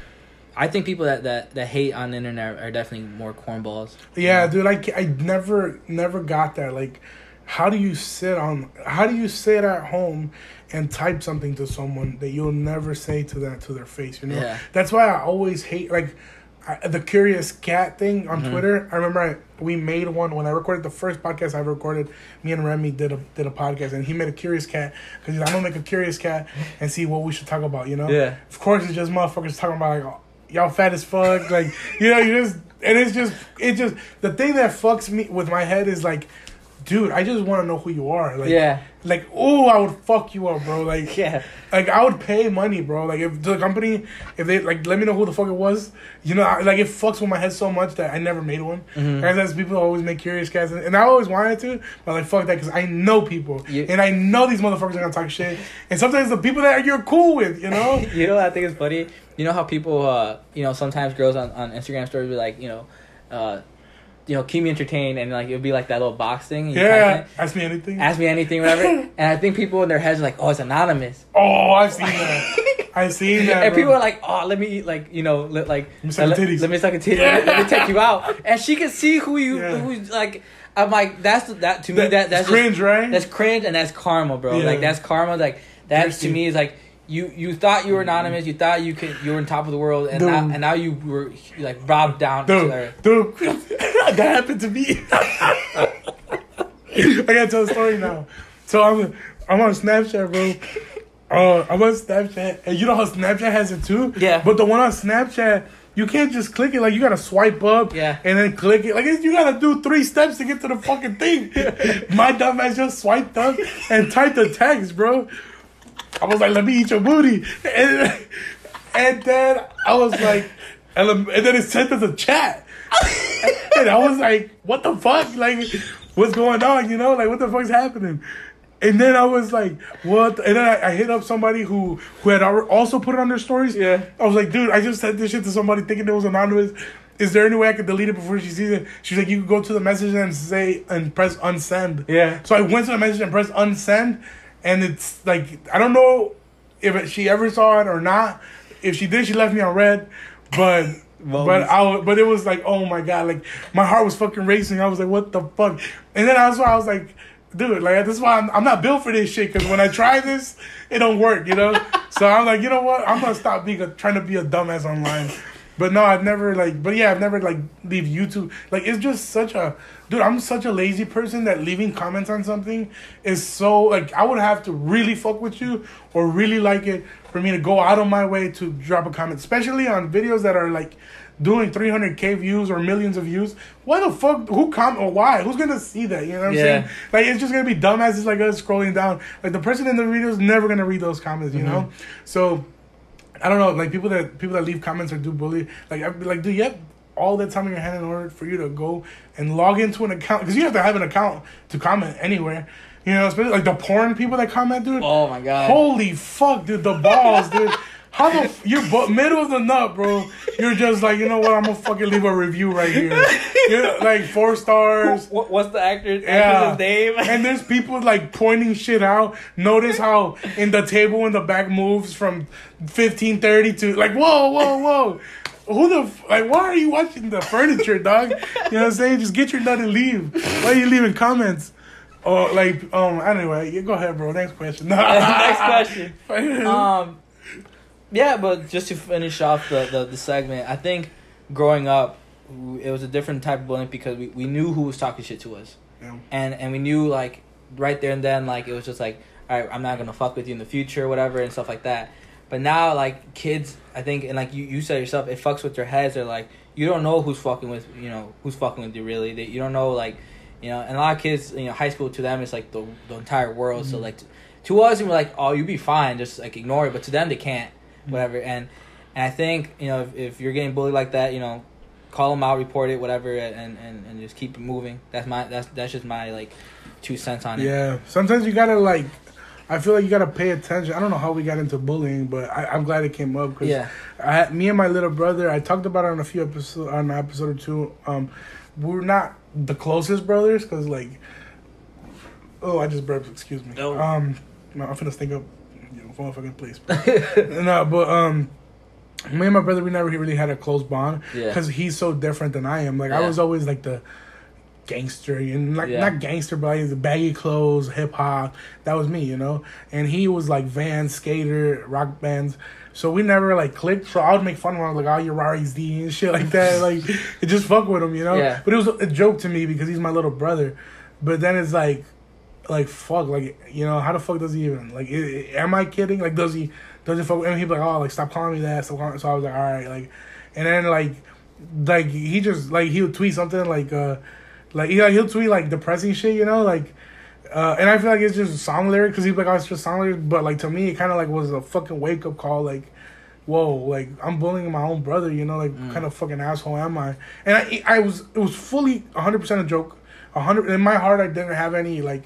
I think people that, that that hate on the internet are definitely more cornballs. Yeah, dude, I, I never never got that. Like, how do you sit on? How do you sit at home and type something to someone that you'll never say to that to their face? You know, Yeah. that's why I always hate like I, the curious cat thing on mm-hmm. Twitter. I remember I, we made one when I recorded the first podcast I recorded. Me and Remy did a did a podcast, and he made a curious cat because I'm gonna make a curious cat and see what we should talk about. You know, Yeah. Of course, it's just motherfuckers talking about like y'all fat as fuck, like you know, you just and it's just it just the thing that fucks me with my head is like, dude, I just want to know who you are, like Yeah, like oh, I would fuck you up, bro, like yeah, like I would pay money, bro. Like if the company, if they like let me know who the fuck it was, you know, I, like it fucks with my head so much that I never made one. Mhm. As as people always make curious cats, and, and I always wanted to, but like fuck that, because I know people, You- and I know these motherfuckers are gonna talk shit, and sometimes the people that you're cool with, you know, you know what I think is funny? You know how people, uh, you know, sometimes girls on, on Instagram stories be like, you know, uh, you know, keep me entertained, and like it would be like that little box thing. you yeah. Ask me anything. Ask me anything, whatever. and I think people in their heads are like, oh, it's anonymous. oh, I've seen that. I've seen that. and bro. people are like, oh, let me eat, like, you know, let, like, me suck let, your titties. let me suck a titty, let, let me take you out, and she can see who you, Yeah. who's like. I'm like, that's that to me. That- That that's cringe, just, right? That's cringe, and that's karma, bro. Yeah. Like that's karma. Like that's to me is like you you thought you were anonymous, you thought you could you were on top of the world, and now and now you were like robbed down to Dude, earth. dude, that happened to me. I gotta tell a story now. So I'm I'm on Snapchat, bro. Uh, I'm on Snapchat, and you know how Snapchat has it too. Yeah. But the one on Snapchat, you can't just click it. Like you gotta swipe up. Yeah. And then click it. Like you gotta do three steps to get to the fucking thing. My dumb ass just swiped up and typed the text, bro. I was like, let me eat your booty. And, and then I was like, and then it sent us a chat. and I was like, what the fuck? Like, what's going on? You know, like, what the fuck's happening? And then I was like, what? And then I, I hit up somebody who who had also put it on their stories. Yeah. I was like, dude, I just sent this shit to somebody thinking it was anonymous. Is there any way I could delete it before she sees it? She's like, you could go to the message and say and press unsend. Yeah. So I went to the message and pressed unsend, and it's like I don't know if she ever saw it or not. If she did, she left me on read, but. But I, but it was like, oh my god, like my heart was fucking racing. I was like, what the fuck? And then that's why I was like, dude, like this is why I'm, I'm not built for this shit. Because when I try this, it don't work, you know. so I'm like, you know what? I'm gonna stop being a, trying to be a dumbass online. But no, I've never like, but yeah, I've never like leave YouTube. Like it's just such a, dude. I'm such a lazy person that leaving comments on something is so like I would have to really fuck with you or really like it for me to go out of my way to drop a comment, especially on videos that are like doing 300k views or millions of views. Why the fuck? Who comment or why? Who's gonna see that? You know what I'm Yeah. saying? Like it's just gonna be dumbasses like us scrolling down. Like the person in the video is never gonna read those comments. You know? Mm-hmm. So I don't know. Like people that people that leave comments or do bully. Like I'd be like, dude, you have all that time in your hand in order for you to go and log into an account because you have to have an account to comment anywhere. You know, especially like the porn people that comment, dude. Oh my god. Holy fuck, dude, the balls, dude. How the f- you're bu- middle of the nut, bro? You're just like, you know what? I'm gonna fucking leave a review right here. You're like four stars. What, what's the actor Yeah. actor's name? And there's people like pointing shit out. Notice how in the table in the back moves from 1530 to like, whoa, whoa, whoa. Who the f- like? Why are you watching the furniture, dog? You know what I'm saying? Just get your nut and leave. Why are you leaving comments? Or like, um, anyway, yeah, go ahead, bro. Next question. Next question. Um, yeah, but just to finish off the, the, the segment, I think growing up, it was a different type of bullying because we, we knew who was talking shit to us. Yeah. And and we knew, like, right there and then, like, it was just like, all right, I'm not going to fuck with you in the future, whatever, and stuff like that. But now, like, kids, I think, and like you, you said yourself, it fucks with their heads. They're like, you don't know who's fucking with, you know, who's fucking with you really. They, you don't know, like, you know, and a lot of kids, you know, high school to them is like the, the entire world. So, like, to us, we're like, oh, you'd be fine, just like ignore it. But to them, they can't, whatever. And and I think you know if, if you're getting bullied like that, you know, call them out, report it, whatever, and, and, and just keep moving. That's my that's that's just my like two cents on it. Yeah, sometimes you gotta like. I feel like you gotta pay attention. I don't know how we got into bullying, but I, I'm glad it came up because Yeah. I me and my little brother. I talked about it on a few episodes on an episode or two. Um, we're not the closest brothers because like, oh, I just burped. Excuse me. No. Um, no, I'm finna think up. You know, motherfucking place. no, but um, me and my brother, we never really had a close bond Yeah. because he's so different than I am. Like I was always like the gangster and like Yeah. not gangster, but the baggy clothes, hip hop. That was me, you know. And he was like van skater, rock bands. So we never like clicked. So I would make fun of him like, "Oh, you're Rari's D" and shit like that. like, it just fuck with him, you know. Yeah. But it was a joke to me because he's my little brother. But then it's like, like fuck, like you know, how the fuck does he even like? i i- am I kidding? Like, does he? Does he fuck? And he'd be like, "Oh, like stop calling me that." Stop calling. So I was like, "All right," like, and then like, like he just like he would tweet something like, uh, like yeah, he'll tweet like depressing shit, you know, like. Uh, and I feel like it's just song lyrics because he's like, oh, it's just song lyrics. But like to me, it kind of like was a fucking wake up call. Like, whoa, like I'm bullying my own brother. You know, like kind of fucking asshole am I? And I, I was, it was fully 100 percent a joke. 100 in my heart, I didn't have any like,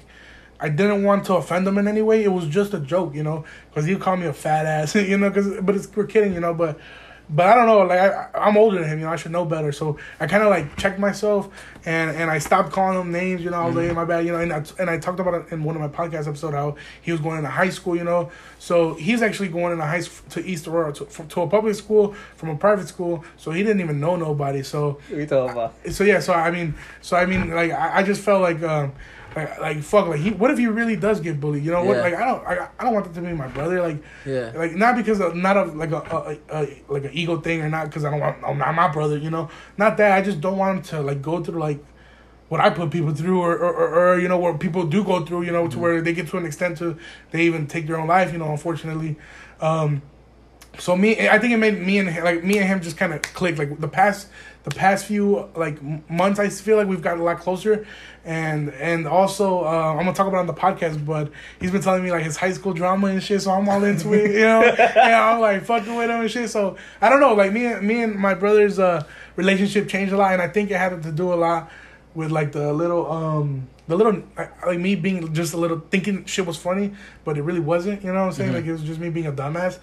I didn't want to offend him in any way. It was just a joke, you know, because he called me a fat ass, you know, because but it's we're kidding, you know, but. But I don't know, like I, I'm older than him, you know. I should know better. So I kind of like checked myself, and and I stopped calling him names, you know. I was like, my bad, you know. And I, and I talked about it in one of my podcast episodes how he was going into high school, you know. So he's actually going into high school to East Aurora to, to a public school from a private school. So he didn't even know nobody. So we talking about? so yeah, so I mean, so I mean, like I, I just felt like, um, like, like fuck, like he, what if he really does get bullied? You know what? Yeah. Like I don't, I, I don't want that to be my brother. Like, Yeah. like not because of not of like a, a, a like an ego thing or not because I don't want, I'm not my brother. You know, not that I just don't want him to like go through like what I put people through, or or, or, or you know what people do go through. You know, to where they get to an extent to they even take their own life. You know, unfortunately. Um, so me, I think it made me and him, like me and him just kind of click. Like the past, the past few like months, I feel like we've gotten a lot closer, and and also uh, I'm gonna talk about it on the podcast. But he's been telling me like his high school drama and shit, so I'm all into it, you know. and I'm like fucking with him and shit. So I don't know, like me and me and my brother's uh, relationship changed a lot, and I think it had to do a lot with like the little um the little like me being just a little thinking shit was funny, but it really wasn't. You know what I'm saying? Mhm. Like it was just me being a dumbass.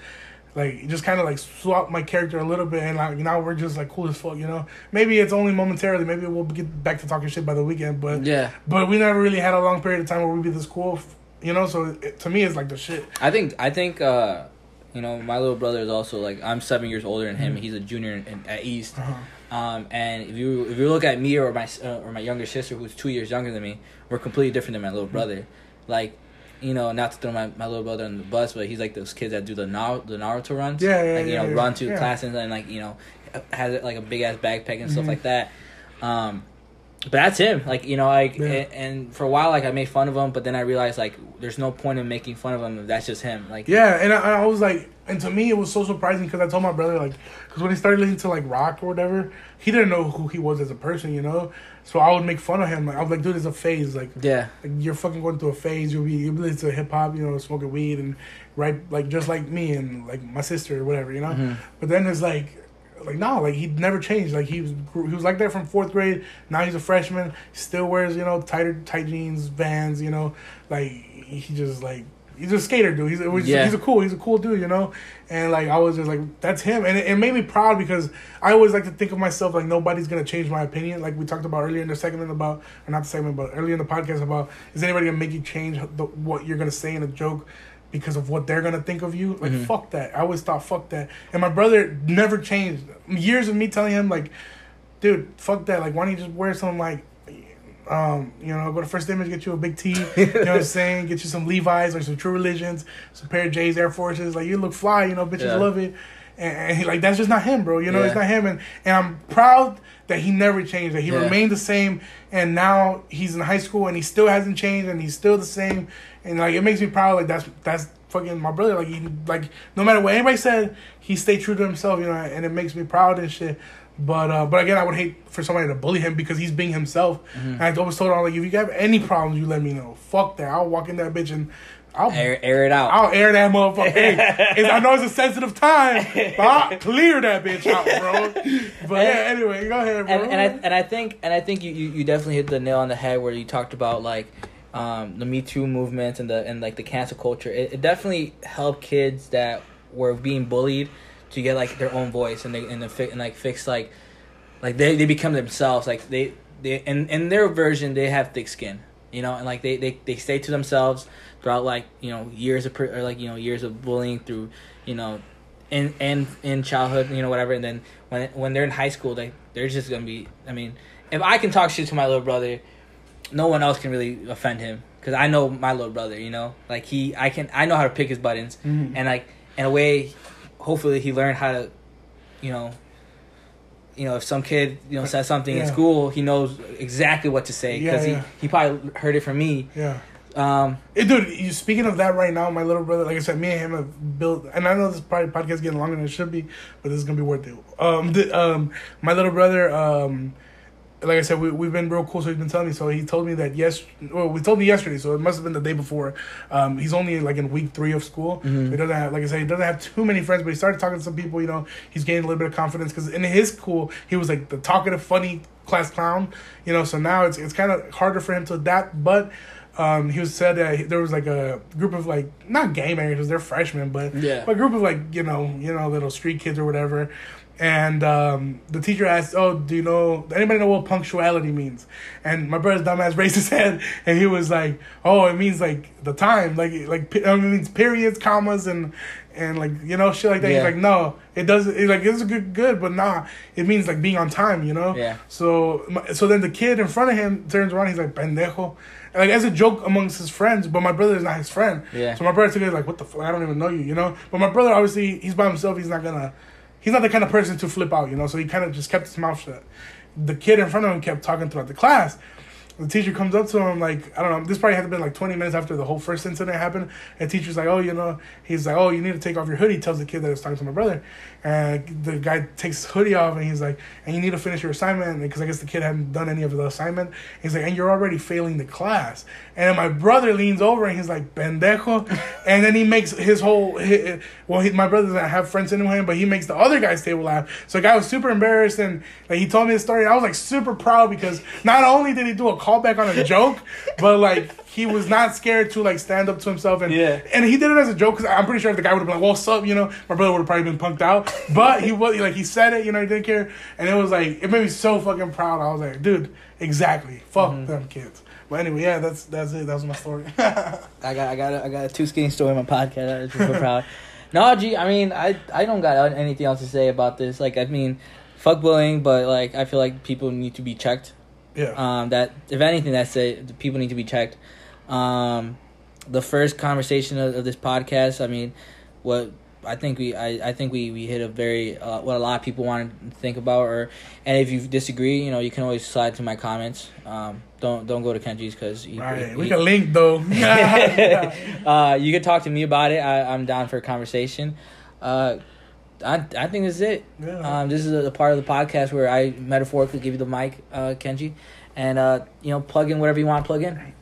Like just kind of like swap my character a little bit, and like now we're just like cool as fuck. You know? Maybe it's only momentarily. Maybe we'll get back to talking shit by the weekend, but Yeah, but we never really had a long period of time where we'd be this cool. You know? So it, to me, it's like the shit. I think I think uh, you know my little brother is also like I'm seven years older than him. Mhm. He's a junior in, at East. Uh-huh. Um, and if you if you look at me or my uh, or my younger sister who's two years younger than me, we're completely different than my little brother. Like, you know, not to throw my, my little brother on the bus, but he's like those kids that do the Naruto, the Naruto runs. Yeah, yeah, Like you yeah, know, yeah. run to Yeah. classes and like you know, has like a big ass backpack and stuff Mhm. like that. Um, but that's him. Like you know, like Yeah. and, and for a while, like I made fun of him, but then I realized like there's no point in making fun of him if that's just him. Like Yeah, and I, I was like, and to me it was so surprising because I told my brother like, because when he started listening to like rock or whatever, he didn't know who he was as a person, you know. So I would make fun of him. Like I was like, dude, it's a phase. Like, yeah, like you're fucking going through a phase. You'll be you'll listen to hip hop, you know, smoking weed and right like just like me and like my sister or whatever, you know. Mhm. But then it's like. Like no, like he never changed. Like he was, he was like that from fourth grade. Now he's a freshman. Still wears, you know, tighter, tight jeans, Vans. You know, like he just like he's a skater dude. He's, he's, Yeah. he's a cool, he's a cool dude, you know. And like I was just like, that's him, and it, it made me proud because I always like to think of myself like nobody's gonna change my opinion. Like we talked about earlier in the segment about, or not the segment, but earlier in the podcast about, is anybody gonna make you change the, what you're gonna say in a joke? Because of what they're gonna think of you, like Mhm. fuck that. I always thought fuck that, and my brother never changed. Years of me telling him like, dude, fuck that. Like, why don't you just wear something like, um, you know, go to First Image, get you a big tee. You know what I'm saying? Get you some Levi's or some True Religions, some pair of J's, Air Forces. Like, you look fly. You know, bitches Yeah. love it. And, and he, like, that's just not him, bro. You know, it's not him. And and I'm proud that he never changed. That he Yeah. remained the same. And now he's in high school and he still hasn't changed and he's still the same. And like, it makes me proud. Like, that's that's fucking my brother. Like, he like no matter what anybody said, he stayed true to himself. You know, and it makes me proud and shit. But uh, but again, I would hate for somebody to bully him because he's being himself. Mm-hmm. And I always told him like, if you have any problems, you let me know. Fuck that. I'll walk in that bitch and I'll air air it out. I'll air that motherfucker. Hey, I know it's a sensitive time, but I'll clear that bitch out, bro. But yeah, anyway, go ahead, bro. and, and I and I think and I think you, you, you definitely hit the nail on the head where you talked about like um, the Me Too movement and the and like the cancel culture. It, it definitely helped kids that were being bullied to get like their own voice and they and, the, fi- and like fix like like they, they become themselves like they they in in their version they have thick skin you know and like they they, they stay to themselves throughout like you know years of or like you know years of bullying through you know in in in childhood you know whatever and then when when they're in high school they they're just gonna be i mean if i can talk shit to my little brother no one else can really offend him because i know my little brother you know like he i can i know how to pick his buttons Mhm. and like in a way hopefully he learned how to you know you know if some kid you know says something in school he knows exactly what to say because yeah. he, he probably heard it from me yeah. um Hey, dude, you speaking of that right now, my little brother, like I said, me and him have built, and I know this probably podcast is getting longer than it should be, but this is gonna be worth it. Um, the, um, my little brother, um, like I said, we we've been real cool. So he's been telling me. So he told me that yes, well, we told me yesterday. So it must have been the day before. Um, he's only like in week three of school. Mhm. He doesn't have, like I said, he doesn't have too many friends. But he started talking to some people. You know, he's gaining a little bit of confidence because in his school he was like the talkative, funny class clown. You know, so now it's it's kind of harder for him to adapt, but. Um, he was said that there was like a group of like not gay bangers because they're freshmen, but Yeah. a group of like you know you know little street kids or whatever. And um, the teacher asked, "Oh, do you know anybody know what punctuality means?" And my brother's dumbass raised his head, and he was like, "Oh, it means like the time, like like I mean, it means periods, commas, and and like you know shit like that." Yeah. He's like, "No, it doesn't. It's like it's good, good, but nah, it means like being on time, you know." Yeah. So so then the kid in front of him turns around. He's like, "Pendejo," and, like as a joke amongst his friends, but my brother is not his friend. Yeah. So my brother took it like, "What the fuck? I don't even know you," you know. But my brother obviously he's by himself. He's not gonna. He's not the kind of person to flip out, you know. So he kind of just kept his mouth shut. The kid in front of him kept talking throughout the class. The teacher comes up to him like I don't know. This probably had to been like twenty minutes after the whole first incident happened. And teacher's like, "Oh, you know," he's like, "Oh, you need to take off your hoodie." Tells the kid that was talking to my brother, and the guy takes his hoodie off and he's like, "And you need to finish your assignment because I guess the kid hadn't done any of the assignment." He's like, "And you're already failing the class." And then my brother leans over and he's like, "Pendejo," and then he makes his whole hi- well, he, my brother doesn't have friends anyway, but he makes the other guy's table laugh. So the guy was super embarrassed and like he told me the story. And I was like super proud because not only did he do a callback on a joke, but like he was not scared to like stand up to himself and Yeah. and he did it as a joke because I'm pretty sure if the guy would have been like, "What's up?" You know, my brother would have probably been punked out. But he was like he said it, you know, he didn't care, and it was like it made me so fucking proud. I was like, dude, exactly, fuck Mm-hmm. them kids. But anyway, yeah, that's that's it. That was my story. I got I got a, I got a too skinny story in my podcast. I'm super proud. No, G. I mean, I I don't got anything else to say about this. Like, I mean, fuck bullying, but like, I feel like people need to be checked. yeah, Um, that if anything, that's it. People need to be checked. Um, the first conversation of, of this podcast. I mean, what I think we I, I think we, we hit a very uh, what a lot of people want to think about. Or and if you disagree, you know, you can always slide to my comments. Um, don't don't go to Kenyi's because right. We can link though. uh, you can talk to me about it. I, I'm down for a conversation. Uh, I I think this is it. Yeah. Um, this is a, a part of the podcast where I metaphorically give you the mic, uh, Kenji, and uh, you know, plug in whatever you want to plug in.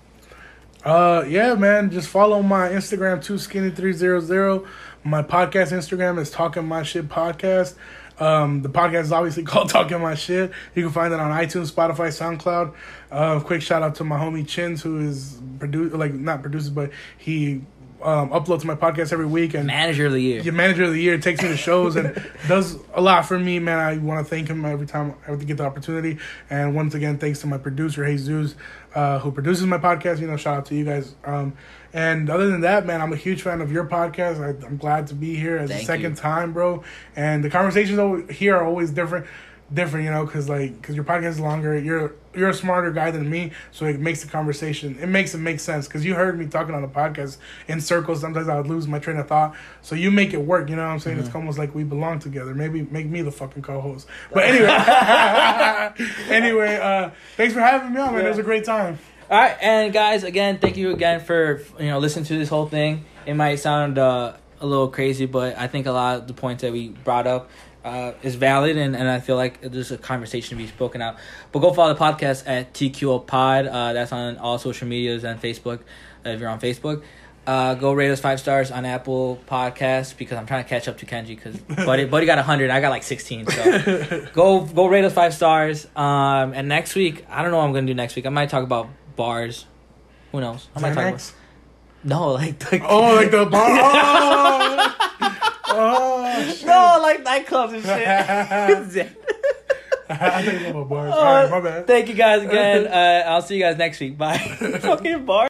Uh, yeah, man. Just follow my Instagram, too skinny three zero zero. My podcast Instagram is Talking My Shit Podcast. Um, the podcast is obviously called Talking My Shit. You can find it on iTunes, Spotify, SoundCloud. Uh, quick shout out to my homie Chins, who is produce like not produces, but he um, uploads my podcast every week and Manager of the year. your manager of the year takes me to shows and does a lot for me, man. I want to thank him every time I get the opportunity. And once again, thanks to my producer, Jesus, uh, who produces my podcast. You know, shout out to you guys. Um, and other than that, man, I'm a huge fan of your podcast. I, I'm glad to be here as a second you. time, bro. And the conversations over here are always different. Different, you know, because like, because your podcast is longer. You're you're a smarter guy than me, so it makes the conversation. It makes it make sense because you heard me talking on the podcast in circles. Sometimes I would lose my train of thought. So you make it work. You know what I'm saying? It's almost like we belong together. Maybe make me the fucking co-host. But anyway, anyway, uh, thanks for having me on, man. It was a great time. All right, and guys, again, thank you again for you know listening to this whole thing. It might sound uh, a little crazy, but I think a lot of the points that we brought up uh, is valid, and, and I feel like there's a conversation to be spoken out. But go follow the podcast at TQL Pod. Uh, that's on all social medias and Facebook. Uh, if you're on Facebook, uh, go rate us five stars on Apple Podcasts because I'm trying to catch up to Kenyi because Buddy Buddy got hundred, I got like sixteen. So go go rate us five stars. Um, and next week, I don't know what I'm gonna do next week. I might talk about bars. Who knows? I might talk about no, like like Oh, like the bar. Oh, oh shit. no, like nightclubs and shit. I think I'm a bars. Uh, All right, my bad. Thank you guys again. Uh, I'll see you guys next week. Bye. Fucking bars.